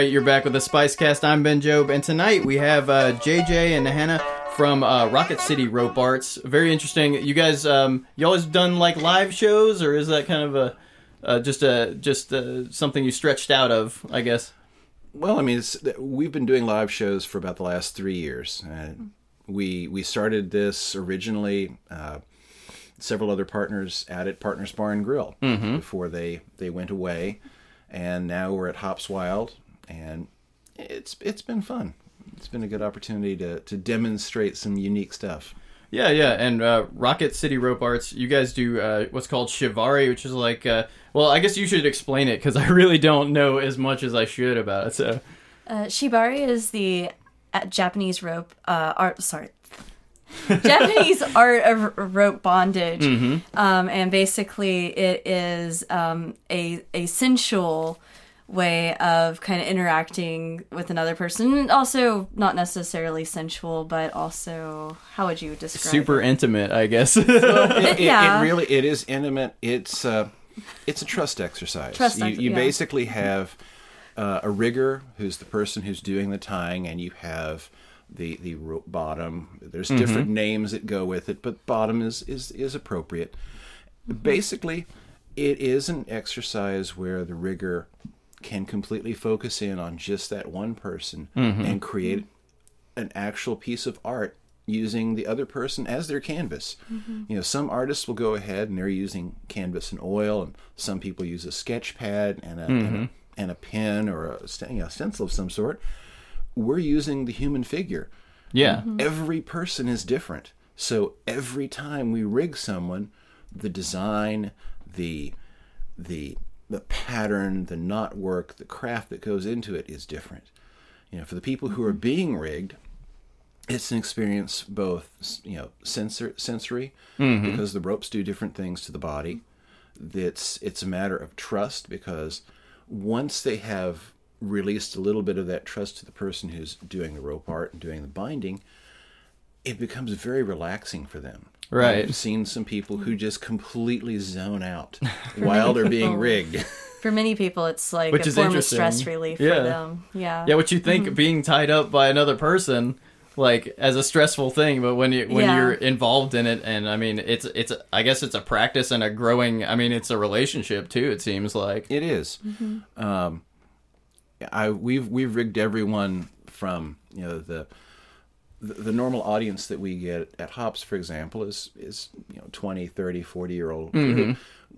right, you're back with the Spice Cast. I'm Ben Job, and tonight we have uh, JJ and Hannah from uh, Rocket City Rope Arts. Very interesting. You guys, um, you always done like live shows, or is that kind of a uh, just a just uh, something you stretched out of? I guess. Well, I mean, it's, we've been doing live shows for about the last three years. Uh, we we started this originally. Uh, several other partners at it, Partners Bar and Grill, Mm-hmm. before they they went away, and now we're at Hops Wild, and it's it's been fun. It's been a good opportunity to to demonstrate some unique stuff. Yeah, yeah, and uh, Rocket City Rope Arts. You guys do uh, what's called Shivari, which is like, uh, well, I guess you should explain it because I really don't know as much as I should about it. So, Uh, shibari is the uh, Japanese rope uh, art. Sorry, Japanese art of rope bondage, um, and basically it is um, a a sensual way of kind of interacting with another person. Also, not necessarily sensual, but also how would you describe? super it? intimate, I guess. It, it- Yeah. it really it is intimate. It's uh, it's a trust exercise. Trust you ex- you yeah. basically have uh, a rigger who's the person who's doing the tying, and you have the the bottom. There's different names that go with it, but bottom is is is appropriate. Basically, it is an exercise where the rigger can completely focus in on just that one person mm-hmm. and create an actual piece of art using the other person as their canvas. Mm-hmm. You know, some artists will go ahead and they're using canvas and oil, and some people use a sketch pad and a, and, a mm-hmm. and a pen or a you know, stencil of some sort. We're using the human figure. yeah, Every person is different. So every time we rig someone, the design, the the the pattern, the knot work, the craft that goes into it is different. You know, for the people who are mm-hmm. being rigged, it's an experience both you know sensor sensory mm-hmm. because the ropes do different things to the body. It's it's a matter of trust because once they have released a little bit of that trust to the person who's doing the rope art and doing the binding, it becomes very relaxing for them. Right. I've seen some people who just completely zone out while they're being people. rigged. For many people, it's like Which a is form of stress relief Yeah. for them. Yeah. yeah. What you think Mm-hmm. being tied up by another person, like as a stressful thing, but when you when Yeah. you're involved in it, and I mean, it's it's I guess it's a practice and a growing. I mean, it's a relationship too. It seems like. It is. Um, I we've we've rigged everyone from you know the, the the normal audience that we get at Hops, for example, is is you know 20, 30, 40 year old. group. Mm-hmm.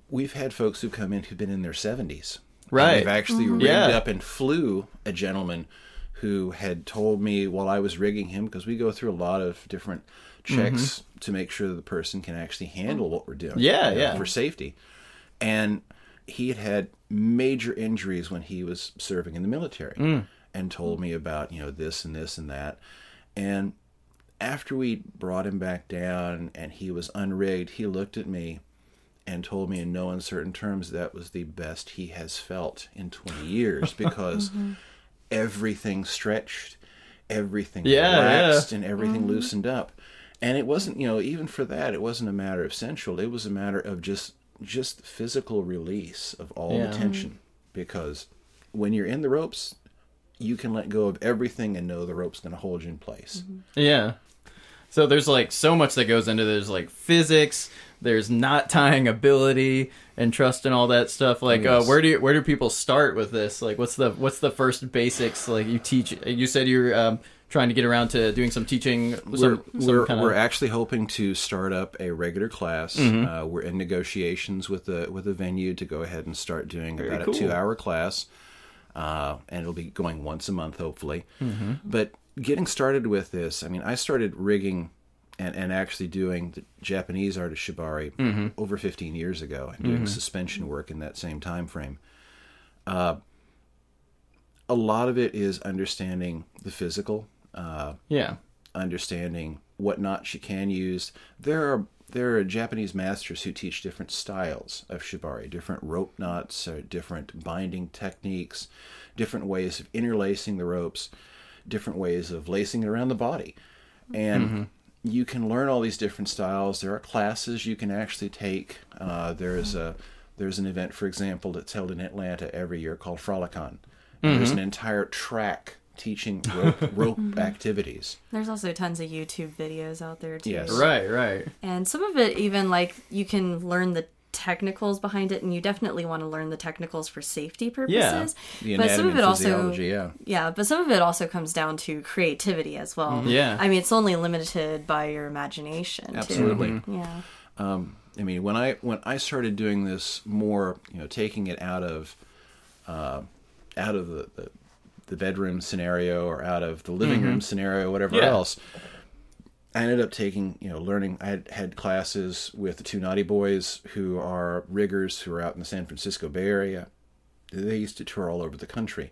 We've had folks who come in who've been in their seventies. Right. We've actually mm-hmm. rigged Yeah. up and flew a gentleman who had told me while I was rigging him because we go through a lot of different checks mm-hmm. to make sure that the person can actually handle what we're doing. Yeah, you know, yeah. For safety. And he had had major injuries when he was serving in the military mm. and told me about, you know, this and this and that. And after we brought him back down and he was unrigged, he looked at me and told me in no uncertain terms that was the best he has felt in 20 years because mm-hmm. everything stretched, everything Yeah, relaxed, and everything mm-hmm. loosened up. And it wasn't, you know, even for that, it wasn't a matter of sensual. It was a matter of just just physical release of all Yeah. the tension. Because when you're in the ropes, you can let go of everything and know the rope's going to hold you in place. Yeah. So there's like so much that goes into there's like physics, there's not tying ability and trust and all that stuff. Like uh, where do you, where do people start with this? Like what's the what's the first basics like you teach you said you're um, trying to get around to doing some teaching We're, some, some we're, kind we're actually hoping to start up a regular class. Mm-hmm. Uh, we're in negotiations with the with a venue to go ahead and start doing about cool. a two hour class, uh, and it'll be going once a month, hopefully. Mm-hmm. But getting started with this, I mean, I started rigging and, and actually doing the Japanese art of shibari Mm-hmm. over 15 years ago, and doing suspension work in that same time frame. Uh, a lot of it is understanding the physical. Uh, yeah. understanding what knots you can use. There are there are Japanese masters who teach different styles of shibari, different rope knots, or different binding techniques, different ways of interlacing the ropes, different ways of lacing it around the body, and mm-hmm. you can learn all these different styles. There are classes you can actually take. Uh, there's a there's an event, for example, that's held in Atlanta every year called Frolicon. And There's mm-hmm. an entire track teaching rope, rope activities. There's also tons of YouTube videos out there too. Yes. Right, right. And some of it even like you can learn the technicals behind it and you definitely want to learn the technicals for safety purposes. The but some of it also yeah. Yeah, but some of it also comes down to creativity as well. Mm-hmm. Yeah. I mean, it's only limited by your imagination. too. Absolutely. Yeah. I mean, when I when I started doing this more, you know, taking it out of uh, out of the, the the bedroom scenario or out of the living room scenario, whatever Yeah. else. I ended up taking, you know, learning. I had had classes with the Two Knotty Boys who are riggers who are out in the San Francisco Bay Area. They used to tour all over the country.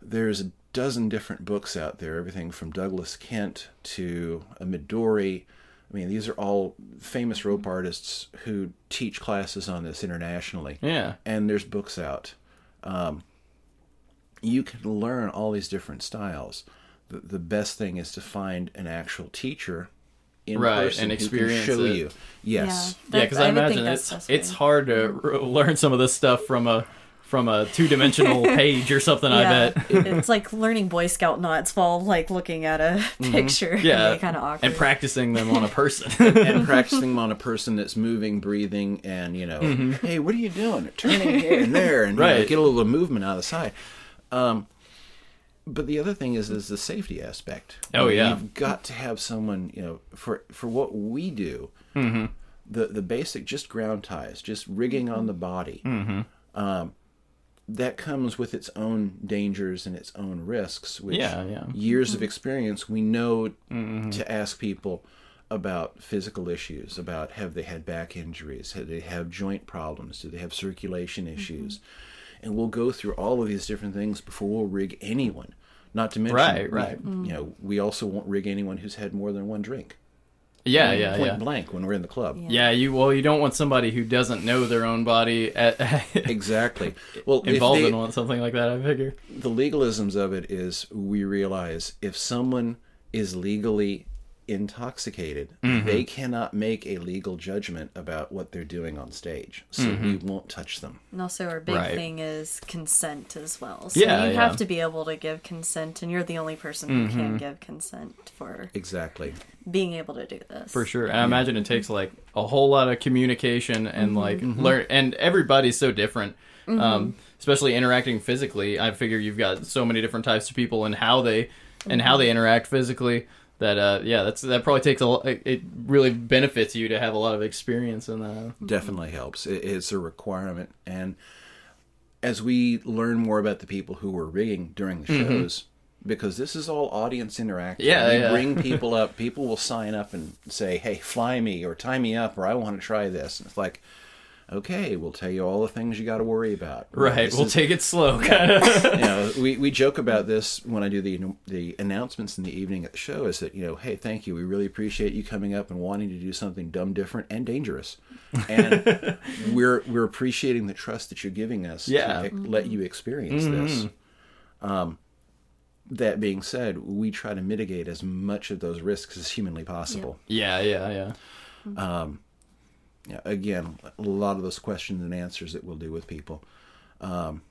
There's a dozen different books out there, everything from Douglas Kent to a Midori. I mean, these are all famous rope artists who teach classes on this internationally. Yeah. And there's books out. Um, you can learn all these different styles. The, the best thing is to find an actual teacher in Right, person and who can experience show it. you. Yes. Yeah, because I, would think imagine it's the best way. it's hard to r- learn some of this stuff from a from a two dimensional page or something. I bet. it's like learning Boy Scout knots while like looking at a picture. Mm-hmm. Yeah, kind of awkward. and practicing them on a person. and practicing them on a person that's moving, breathing, and you know, hey, what are you doing? Turning here and there, and you know, Mm-hmm. Right. get a little movement out of the side. Um, but the other thing is is the safety aspect. Oh, yeah. you've got to have someone you know for for what we do. Mm-hmm. The the basic just ground ties, just rigging on the body. Mm-hmm. Um, that comes with its own dangers and its own risks. Which Yeah, yeah. years of experience, we know to ask people about physical issues, about have they had back injuries, have they have joint problems, do they have circulation issues, and we'll go through all of these different things before we'll rig anyone. Not to mention, Right, we- right. You know, mm. we also won't rig anyone who's had more than one drink. yeah, yeah, Point yeah. blank when we're in the club. Yeah. Yeah, you well, you don't want somebody who doesn't know their own body at, Exactly. Well, involved they- in something like that. I figure. the legalisms of it is we realize if someone is legally intoxicated, Mm-hmm. they cannot make a legal judgment about what they're doing on stage. So we mm-hmm. won't touch them. And also, our big Right. thing is consent as well. So Yeah, you yeah. have to be able to give consent, and you're the only person who can mm-hmm. give consent for Exactly. being able to do this. For sure. And I imagine it takes like a whole lot of communication and mm-hmm. like learn and everybody's so different. Um, especially interacting physically. I figure you've got so many different types of people and how they and how they interact physically that uh yeah, that's that probably takes a lo- it really benefits you to have a lot of experience in that. Definitely helps. It, it's a requirement. And as we learn more about the people who were rigging during the shows, because this is all audience interaction Yeah, we yeah. bring people up. People will sign up and say, "Hey, fly me," or "Tie me up," or "I want to try this." And it's like, okay, we'll tell you all the things you got to worry about. Right. This We'll is- take it slow kind of. you know, we, we joke about this when I do the the announcements in the evening at the show. Is that you know, hey, thank you. We really appreciate you coming up and wanting to do something dumb, different, and dangerous. And we're we're appreciating the trust that you're giving us Yeah. to let you experience this. Um, that being said, we try to mitigate as much of those risks as humanly possible. yeah, yeah, yeah. Yeah, again, a lot of those questions and answers that we'll do with people. Um,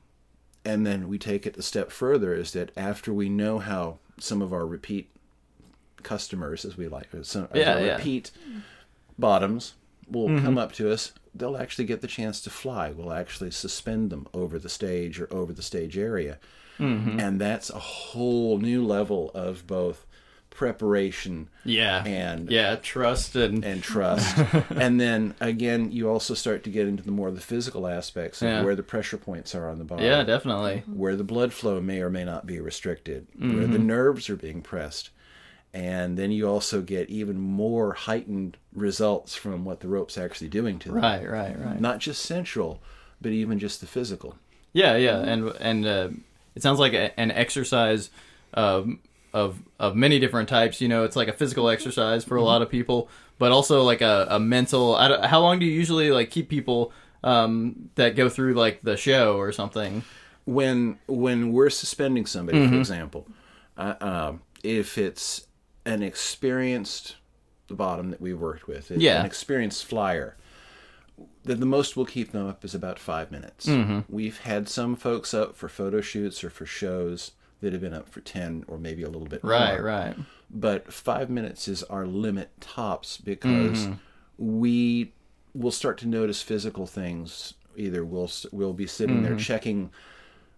and then we take it a step further is that after we know how some of our repeat customers, as we like, some as Yeah, our yeah. repeat bottoms will come up to us, they'll actually get the chance to fly. We'll actually suspend them over the stage or over the stage area. And that's a whole new level of both preparation Yeah. and yeah, trust and, and trust. and then again, you also start to get into the more the physical aspects of Yeah. where the pressure points are on the body, yeah, definitely. where the blood flow may or may not be restricted, where Mm-hmm. the nerves are being pressed. And then you also get even more heightened results from what the rope's actually doing to them. Right, right, right. Not just sensual, but even just the physical. Yeah, yeah, and and uh, it sounds like a, an exercise um, of of many different types. You know, it's like a physical exercise for a lot of people, but also like a, a mental. How long do you usually like keep people um, that go through like the show or something? when when we're suspending somebody, Mm-hmm. for example, uh, um, if it's an experienced the bottom that we worked with, Yeah. an experienced flyer, the, the most we'll keep them up is about five minutes. Mm-hmm. We've had some folks up for photo shoots or for shows that have been up for 10 or maybe a little bit Right, more. right. But five minutes is our limit tops because we will start to notice physical things. Either we'll we'll be sitting there checking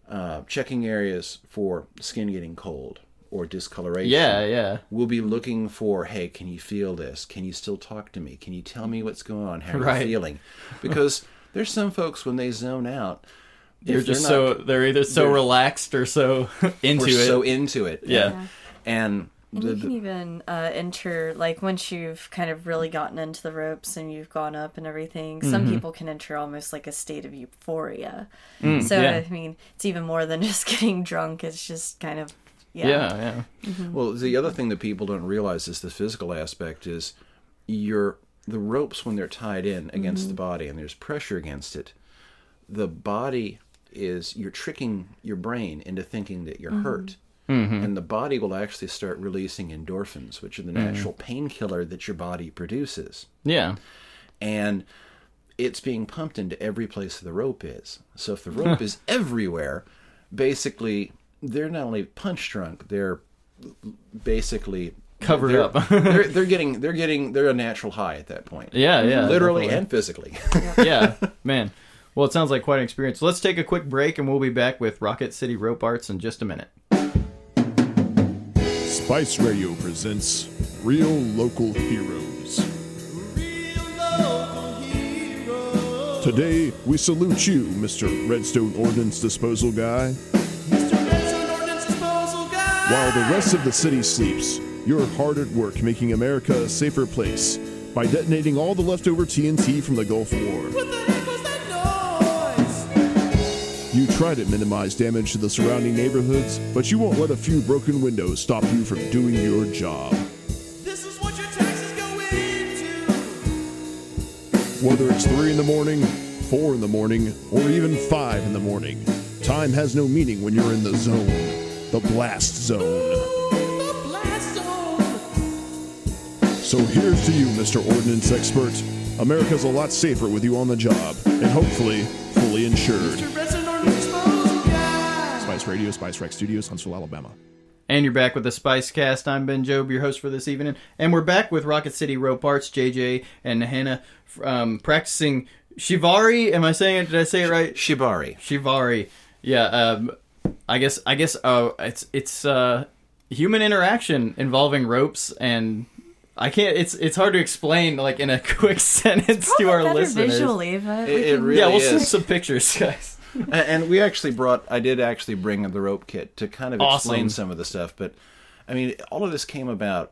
uh, checking areas for skin getting cold or discoloration. Yeah, yeah. We'll be looking for, hey, can you feel this? Can you still talk to me? Can you tell me what's going on? How are Right. you feeling? Because there's some folks when they zone out, You're if they're just not- so they're either so they're- relaxed or so into we're it. so into it. Yeah. Yeah. And And the, you can even uh, enter, like, once you've kind of really gotten into the ropes and you've gone up and everything, some Mm-hmm. people can enter almost like a state of euphoria. so, Mm, yeah. I mean, it's even more than just getting drunk. It's just kind of, yeah. yeah, yeah. well, the other thing that people don't realize is the physical aspect is your the ropes when they're tied in against the body and there's pressure against it. The body is you're tricking your brain into thinking that you're mm-hmm. hurt. Mm-hmm. And the body will actually start releasing endorphins, which are the mm-hmm. natural painkiller that your body produces. Yeah. and it's being pumped into every place the rope is. So if the rope is everywhere, basically they're not only punch drunk, they're basically Covered they're- up. they're they're getting they're getting they're a natural high at that point. Yeah, yeah. literally definitely. and physically. yeah, man. Well, it sounds like quite an experience. Let's take a quick break and we'll be back with Rocket City Rope Arts in just a minute. Spice Radio presents Real Local Heroes. Today, we salute you, Mr. Redstone Ordnance Disposal Guy. While the rest of the city sleeps, you're hard at work making America a safer place by detonating all the leftover TNT from the Gulf War. You try to minimize damage to the surrounding neighborhoods, but you won't let a few broken windows stop you from doing your job. This is what your taxes go into. Whether it's 3 in the morning, 4 in the morning, or even 5 in the morning, time has no meaning when you're in the zone. The blast zone. The blast zone. So here's to you, Mr. Ordnance Expert. America's a lot safer with you on the job, and hopefully, fully insured. Radio, Spice Rec Studios, Huntsville, Alabama. And you're back with the Spice Cast. I'm Ben Job, your host for this evening, and we're back with Rocket City Rope Arts, JJ and Hannah, um, practicing Shivari. Am I saying it? Did I say it right? Shibari. Shivari. Yeah. Um, I guess. I guess. Uh, it's it's uh, human interaction involving ropes, and I can't. It's it's hard to explain like in a quick sentence to our better listeners. visually, but It, we it really yeah, we'll is. send some pictures, guys. And we actually brought i did actually bring the rope kit to kind of explain some of the stuff but i mean all of this came about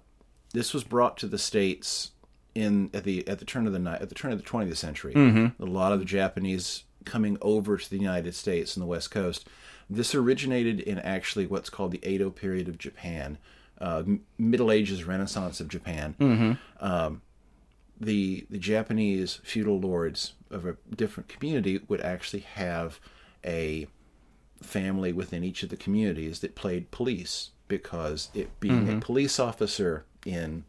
this was brought to the states in at the at the turn of the night at the turn of the 20th century. A lot of the japanese coming over to the united states and the west coast. This originated in actually what's called the edo period of japan uh, middle ages renaissance of japan. Um, the the Japanese feudal lords of a different community would actually have a family within each of the communities that played police because it being a mm-hmm. police officer in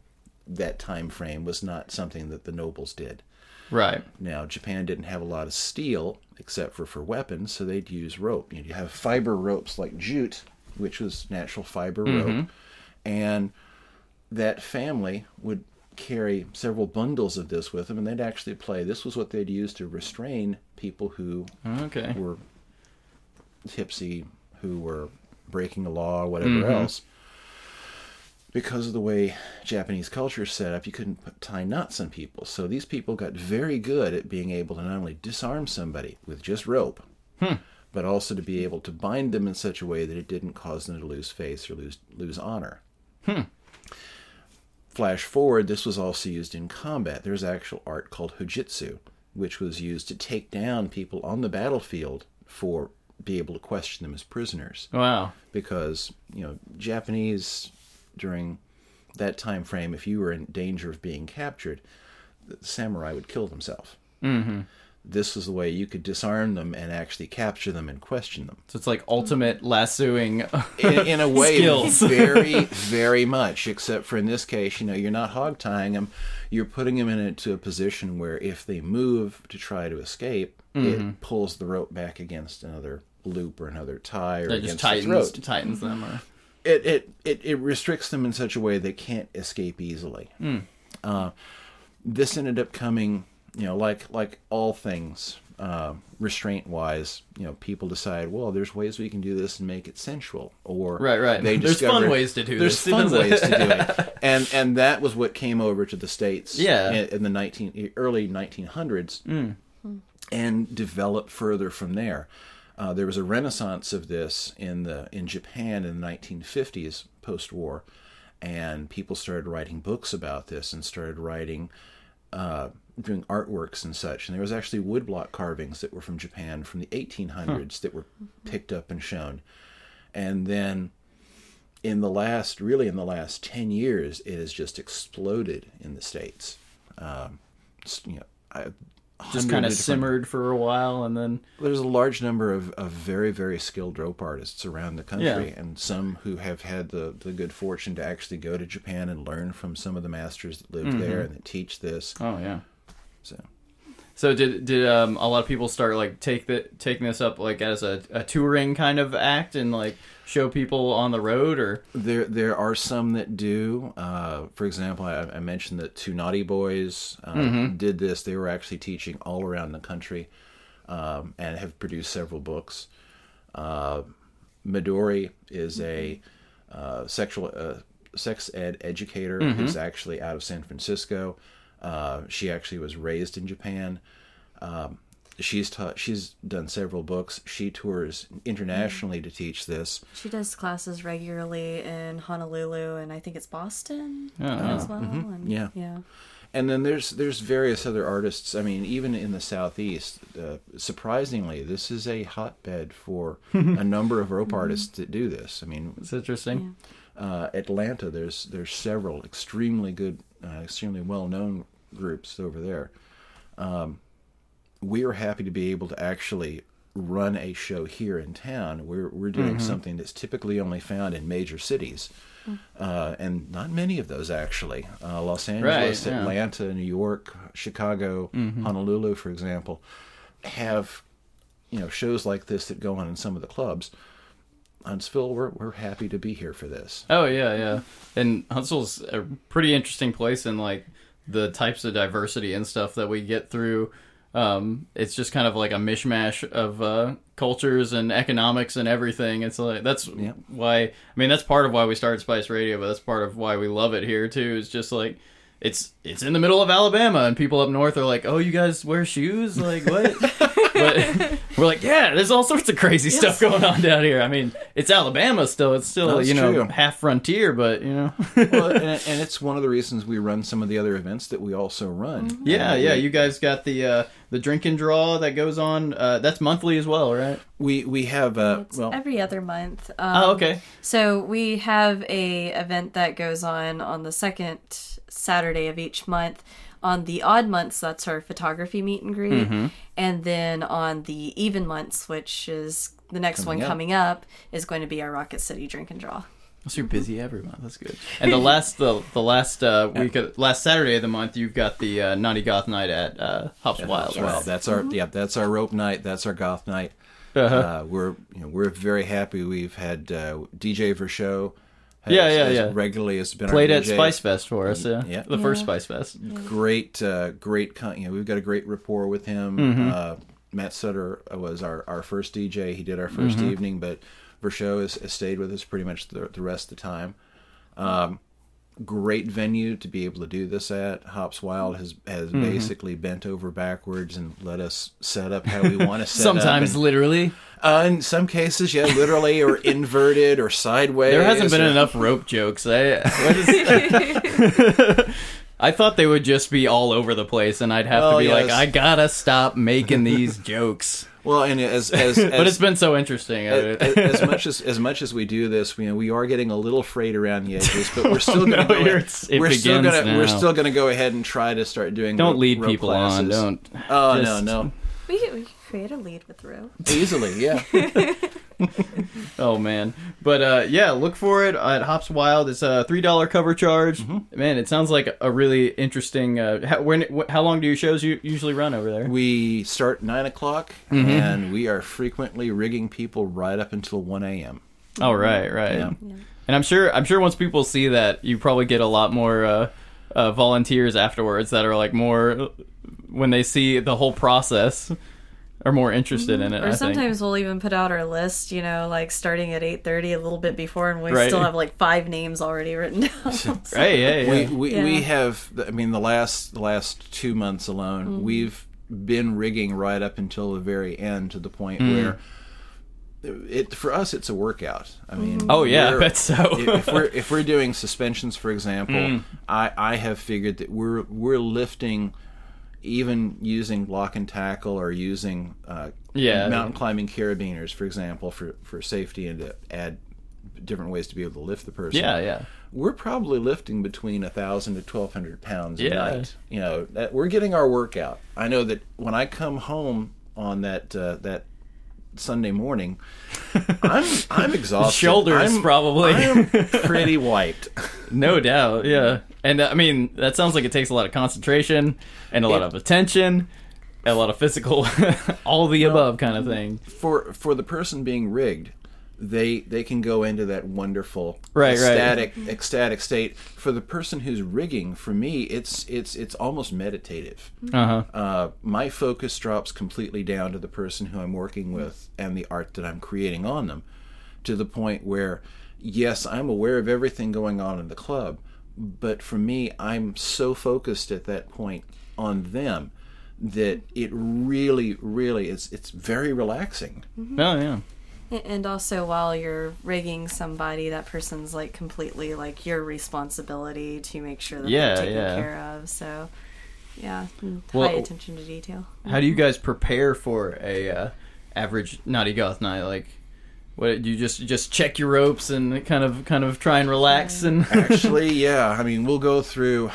that time frame was not something that the nobles did. Right. Now, Japan didn't have a lot of steel except for for weapons, so they'd use rope. You have fiber ropes like jute, which was natural fiber rope, mm-hmm. and that family would carry several bundles of this with them, and they'd actually play. This was what they'd use to restrain people who Okay. were tipsy, who were breaking the law, or whatever mm-hmm. else. Because of the way Japanese culture is set up, you couldn't put, tie knots on people. So these people got very good at being able to not only disarm somebody with just rope, hmm. but also to be able to bind them in such a way that it didn't cause them to lose face or lose lose honor. Hmm. Flash forward, this was also used in combat. There's actual art called hojojutsu, which was used to take down people on the battlefield for be able to question them as prisoners Wow. because you know Japanese during that time frame, if you were in danger of being captured, the samurai would kill themselves. Mm-hmm. This was the way you could disarm them and actually capture them and question them. So it's like ultimate lassoing. In, in a way, Skills. very, very much. Except for in this case, you know, you're not hog tying them. you're putting them into a position where if they move to try to escape, Mm-hmm. it pulls the rope back against another loop or another tie or just against the tightens throat. tightens them. Or, It, it it it restricts them in such a way they can't escape easily. Hmm. Uh, this ended up coming, you know, like like all things uh, restraint wise. You know, people decide, well, there's ways we can do this and make it sensual, or Right, right. They There's fun ways to do this. there's this. fun ways to do it, and and that was what came over to the states. Yeah. in, in the nineteen early 1900s, Hmm. and developed further from there. Uh, there was a renaissance of this in the in Japan in the 1950s, post-war, and people started writing books about this and started writing, uh, doing artworks and such. And there was actually woodblock carvings that were from Japan from the 1800s that were picked up and shown. And then, in the last, really in the last 10 years, it has just exploded in the states. Um, you know, I, just kind of simmered for a while, and then there's a large number of, of very very skilled rope artists around the country Yeah. and some who have had the, the good fortune to actually go to japan and learn from some of the masters that live there and that teach this oh yeah. So So did did um, a lot of people start like take the taking this up like as a, a touring kind of act and like show people on the road or? There there are some that do. Uh, for example I, I mentioned that Two Knotty Boys uh, did this. They were actually teaching all around the country um, and have produced several books. Uh, Midori is a uh, sexual uh, sex ed educator who's actually out of San Francisco. Uh, she actually was raised in Japan. Um, she's taught. She's done several books. She tours internationally to teach this. She does classes regularly in Honolulu and I think it's Boston Oh, as well. And, Yeah. yeah. And then there's there's various other artists. I mean, even in the southeast, uh, surprisingly, this is a hotbed for a number of rope artists that do this. I mean, it's interesting. Uh, Atlanta, there's there's several extremely good, uh, extremely well known groups over there. Um, we are happy to be able to actually run a show here in town. We're we're doing something that's typically only found in major cities, uh, and not many of those actually. Uh, Los Angeles, yeah. Atlanta, New York, Chicago, Honolulu, for example, have you know shows like this that go on in some of the clubs. Huntsville, we're we're happy to be here for this. Oh yeah, yeah. And Huntsville's a pretty interesting place and like the types of diversity and stuff that we get through. Um, it's just kind of like a mishmash of uh, cultures and economics and everything. It's like that's Yeah. why I mean that's part of why we started Spice Radio, but that's part of why we love it here too. Is just like it's it's in the middle of Alabama and people up north are like, "Oh, you guys wear shoes?" Like what? but we're like, "Yeah, there's all sorts of crazy stuff going on down here." I mean, it's Alabama still. It's still That's you know true. half frontier, but you know. well, and, and it's one of the reasons we run some of the other events that we also run. Yeah, Uh, yeah. we- You guys got the uh, the drink and draw that goes on. Uh, that's monthly as well, right? We we have uh, It's well every other month. Um, Oh, okay. So we have a event that goes on on the second Saturday of each month. On the odd months, that's our photography meet and greet, Mm-hmm. and then on the even months, which is the next Coming one up. coming up, is going to be our Rocket City drink and draw. So you're busy every month. That's good. And the last the the last uh, week of, last Saturday of the month, you've got the uh, Naughty Goth night at uh, Hops Wild. well, that's our yeah that's our rope night. That's our goth night. Uh-huh. Uh, we're you know we're very happy. We've had uh, DJ Vershow. Has, Yeah, yeah, has yeah. Regularly has been Played our at DJ. Spice Fest for us. Yeah, Yeah. the first Spice Fest. Great, uh, great. Con- you know, we've got a great rapport with him. Mm-hmm. Uh, Matt Sutter was our, our first DJ. He did our 1st Mm-hmm. evening, but Vershow has, has stayed with us pretty much the, the rest of the time. Um, great venue to be able to do this at. Hops Wild has has Mm-hmm. basically bent over backwards and let us set up how we want to set Sometimes up. And, literally, uh, in some cases, yeah, literally or inverted or sideways. there hasn't been or- enough rope jokes. I, is- I thought they would just be all over the place, and I'd have to Well, be like. I gotta stop making these jokes. Well, and as as, as but it's been so interesting. as, as much as as much as we do this, you know, we are getting a little frayed around the edges, but we're still no, going to go. ahead- it we're still begins going to we're still going to go ahead and try to start doing. Don't rope- lead rope people on. Don't. Oh Just- no, no, We we create a lead with rope. easily, yeah. oh man, but uh, yeah, look for it at Hops Wild. It's a three dollar cover charge. Man, it sounds like a really interesting. Uh, how, when, how long do your shows usually run over there? We start nine o'clock, Mm-hmm. and we are frequently rigging people right up until one a.m. Oh right, right. Yeah. And I'm sure I'm sure once people see that, you probably get a lot more uh, uh, volunteers afterwards that are like more when they see the whole process are more interested in it. I Or think. sometimes we'll even put out our list, you know, like starting at eight thirty, a little bit before, and we Right. still have like five names already written down. So- Hey, hey, We yeah. we, Yeah. we have. I mean, the last the last two months alone, Mm-hmm. we've been rigging right up until the very end to the point Mm. where. It for us, it's a workout. I mean, Oh, yeah, I bet so. if we're if we're doing suspensions, for example, Mm. I I have figured that we're we're lifting, even using lock and tackle or using uh, Yeah. mountain climbing carabiners, for example, for for safety and to add different ways to be able to lift the person. yeah, yeah. we're probably lifting between a thousand to twelve hundred pounds a Yeah. night. You know, that, we're getting our workout. I know that when I come home on that uh, that Sunday morning, I'm I'm exhausted. Shoulders, I'm, probably. I'm pretty wiped. No doubt, yeah. And uh, I mean, that sounds like it takes a lot of concentration and a lot It- of attention, a lot of physical, all the above kind of thing. for for the person being rigged, they they can go into that wonderful Right, right. ecstatic ecstatic state. For the person who's rigging, for me, it's it's it's almost meditative. Uh huh. Uh, my focus drops completely down to the person who I'm working with and the art that I'm creating on them, to the point where, yes, I'm aware of everything going on in the club, but for me, I'm so focused at that point on them that it really, really is. It's very relaxing. Oh yeah. And also, while you're rigging somebody, that person's like completely like your responsibility to make sure that Yeah, they're taken yeah. care of. So, yeah, mm, Well- high attention to detail. How do you guys prepare for a uh, average naughty goth night? Like, what do you just just check your ropes and kind of kind of try and relax and Actually, yeah. I mean, we'll go through.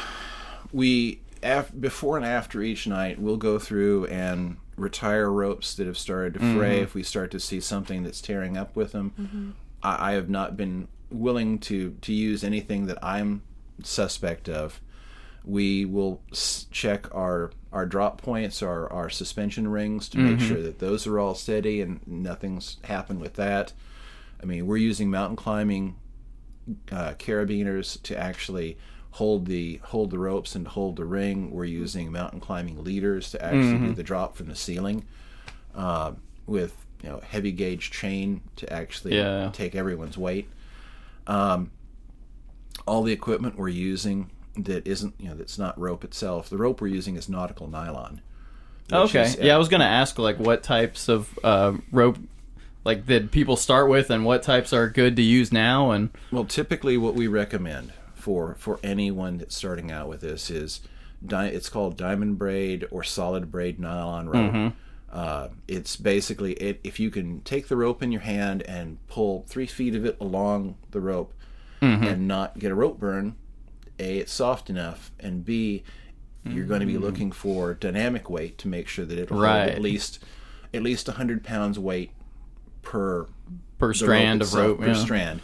We af- before and after each night, we'll go through and retire ropes that have started to fray. Mm-hmm. If we start to see something that's tearing up with them, mm-hmm. I, I have not been willing to to use anything that I'm suspect of. We will s- check our our drop points, our our suspension rings to make mm-hmm. sure that those are all steady and nothing's happened with that. I mean, we're using mountain climbing uh, carabiners to actually hold the hold the ropes and hold the ring. We're using mountain climbing leaders to actually do the drop from the ceiling uh, with you know heavy gauge chain to actually Yeah. take everyone's weight. Um, all the equipment we're using that isn't you know that's not rope itself. The rope we're using is nautical nylon. okay? is, uh, yeah, I was gonna ask like what types of uh, rope like did people start with and what types are good to use now and Well, typically, what we recommend for for anyone that's starting out with this is di- it's called diamond braid or solid braid nylon rope. Uh, it's basically it, if you can take the rope in your hand and pull three feet of it along the rope and not get a rope burn. A, it's soft enough, and B, you're going to be looking for dynamic weight to make sure that it'll hold at least at least 100 pounds weight per per strand of itself, rope? per yeah. strand.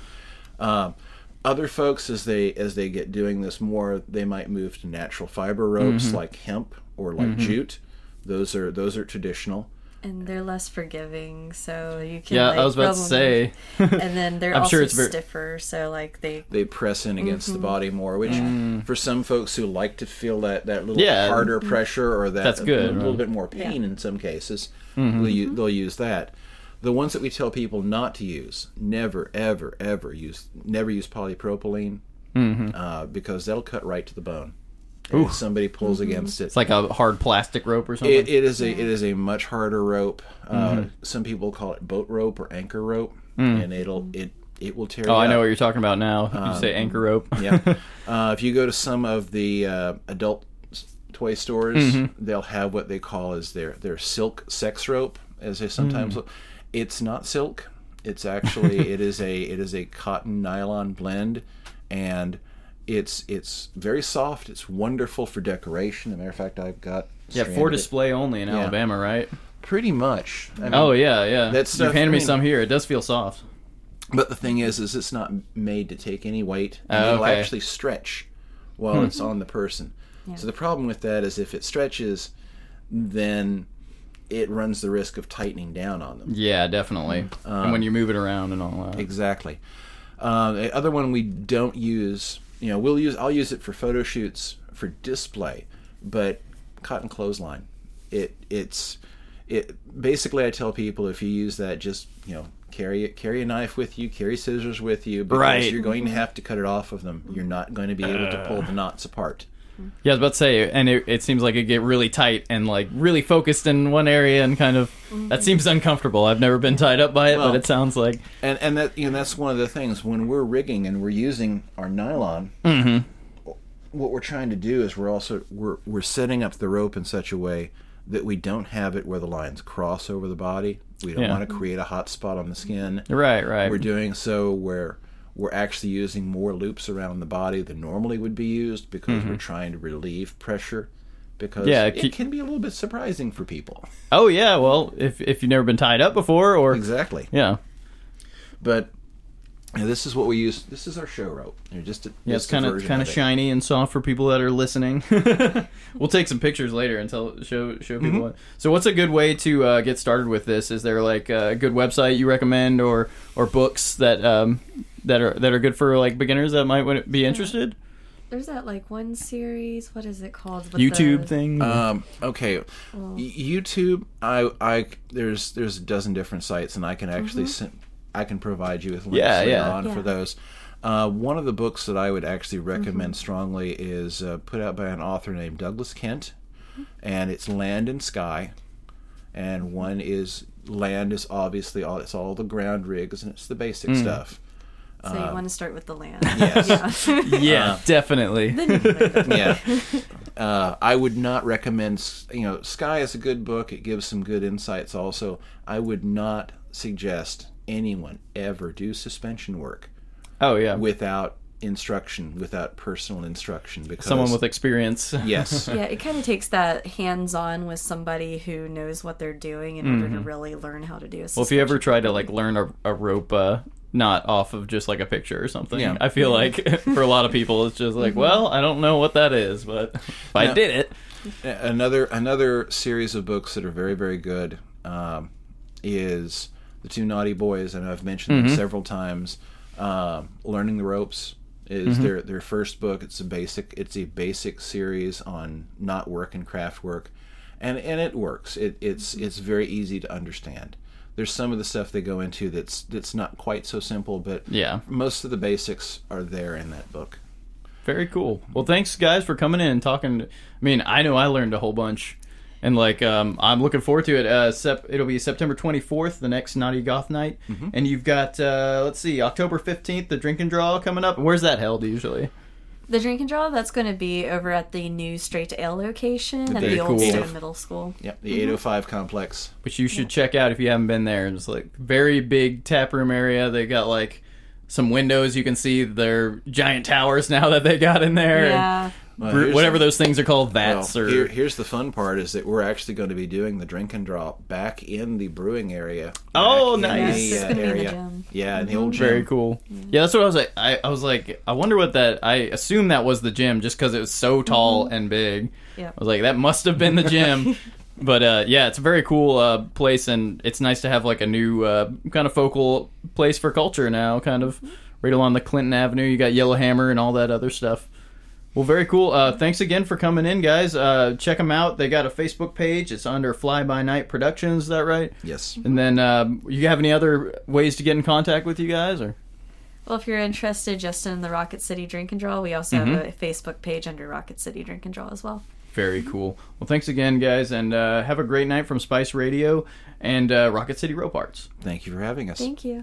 Um, other folks, as they as they get doing this more, they might move to natural fiber ropes Mm-hmm. like hemp or like jute. Those are those are traditional. And they're less forgiving, so you can. Yeah, like, I was about to say. and then they're I'm also sure it's very- stiffer, so like they. They press in against Mm-hmm. the body more, which for some folks who like to feel that, that little Mm. Yeah. harder pressure or that That's good, a, little right. bit more pain in some cases, Mm-hmm. they'll, u- they'll use that. The ones that we tell people not to use, never, ever, ever use, never use polypropylene Mm-hmm. uh, because that'll cut right to the bone. And if somebody pulls against it, It's like a hard plastic rope or something. It, it is a it is a much harder rope. Uh, Some people call it boat rope or anchor rope, and it'll it it will tear. oh, you I know what you're talking about now. you say anchor rope. yeah. Uh, if you go to some of the uh, adult toy stores, they'll have what they call as their their silk sex rope, as they sometimes. It's not silk. It's actually it is a it is a cotton nylon blend, and it's it's very soft. It's wonderful for decoration. As a matter of fact, I've got yeah, stranded for it- display only in Alabama, right? Pretty much. I mean, Oh yeah, yeah. That stuff- You've handed I me mean- some here. It does feel soft. But the thing is, is it's not made to take any weight, and Oh, it'll okay. actually stretch while hmm. it's on the person. So the problem with that is if it stretches, then it runs the risk of tightening down on them. Yeah, definitely. Uh, and when you move it around and all that. Exactly. Um, the other one we don't use, you know, we'll use. I'll use it for photo shoots for display, but cotton clothesline. It it's it basically. I tell people if you use that, just you know, carry it, carry a knife with you, carry scissors with you, because Right. you're going to have to cut it off of them. You're not going to be able to pull the knots apart. Yeah, I was about to say, and it, it seems like it get really tight and like really focused in one area and kind of that seems uncomfortable. I've never been tied up by it, Well- but it sounds like And and that you know that's one of the things when we're rigging and we're using our nylon. Mm-hmm. What we're trying to do is we're also we're we're setting up the rope in such a way that we don't have it where the lines cross over the body. We don't Yeah. want to create a hot spot on the skin. right, right. We're doing so where we're actually using more loops around the body than normally would be used because we're trying to relieve pressure. Because Mm-hmm. Yeah, it keep- can be a little bit surprising for people. oh yeah, well, if if you've never been tied up before, or Exactly. yeah, But you know, this is what we use. This is our show rope. You're just a, yeah, it's kind of kind of it. shiny and soft for people that are listening. we'll take some pictures later and tell show show people. Mm-hmm. What. So, what's a good way to uh, get started with this? Is there like a good website you recommend, or or books that um, that are that are good for like beginners that might be interested? There's that like one series. What is it called? with YouTube the- thing. Um, okay, Y- YouTube. I, I, there's, there's a dozen different sites, and I can actually, send, I can provide you with links Yeah, later yeah. on Yeah. for those. Uh, one of the books that I would actually recommend strongly is uh, put out by an author named Douglas Kent, and it's Land and Sky, and one is land is obviously all it's all the ground rigs and it's the basic stuff. So you want to start with the land. Yes. Yeah. yeah, definitely. Then you can learn the- yeah. Uh, I would not recommend. You know, Sky is a good book. It gives some good insights. Also, I would not suggest anyone ever do suspension work Oh yeah, without instruction, without personal instruction. Because someone with experience. yes, yeah, it kind of takes that hands-on with somebody who knows what they're doing in order to really learn how to do a Mm-hmm. Well, if you ever try to like learn a, a rope uh, knot off of just like a picture or something, Yeah. I feel like for a lot of people it's just like, well, I don't know what that is, but if I did it, another another series of books that are very very good um, is the Two Knotty Boys, and I've mentioned Mm-hmm. them several times. Um Learning the ropes is Mm-hmm. their their first book. It's a basic it's a basic series on knot work and craft work, and and it works. It it's Mm-hmm. it's very easy to understand. There's some of the stuff they go into that's that's not quite so simple, but Yeah. most of the basics are there in that book. very cool. Well, thanks guys for coming in and talking. I mean, I know I learned a whole bunch. And like, um, I'm looking forward to it. Uh, sep- it'll be September 24th, the next Naughty Goth night, Mm-hmm. and you've got uh, let's see, October 15th, the Drink and Draw coming up. Where's that held usually? The drink and draw that's going to be over at the new Straight to Ale location at Very the old cool. Stone Middle School. Yep, the 805 complex. which you should check out if you haven't been there. It's like very big tap room area. They got like some windows you can see their giant towers now that they got in there. and Yeah. Well, bre- here's- whatever those things are called, Well, vats or here, here's the fun part: is that we're actually going to be doing the drink and drop back in the brewing area. Oh, nice. the, Yes, uh, gonna be in the area. gym. Yeah, in the old gym. very cool. Yeah, that's what I was like. I, I was like, I wonder what that. I assume that was the gym just because it was so tall and big. Yeah. I was like, that must have been the gym. but uh, yeah, it's a very cool uh, place, and it's nice to have like a new uh, kind of focal place for culture now, kind of right along the Clinton Avenue. You got Yellowhammer and all that other stuff. Well, very cool. Uh, thanks again for coming in, guys. Uh, check them out. They got a Facebook page. It's under Fly By Night Productions. Is that right? Yes. And then, um, you have any other ways to get in contact with you guys, or? Well, if you're interested just in the Rocket City Drink and Draw, we also Mm-hmm. have a Facebook page under Rocket City Drink and Draw as well. Very cool. Well, thanks again, guys, and uh, have a great night from Spice Radio and uh, Rocket City Rope Arts. Thank you for having us. Thank you.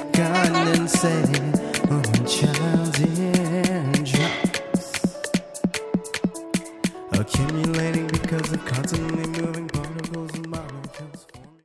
And vapors, condensate on. Accumulating because of constantly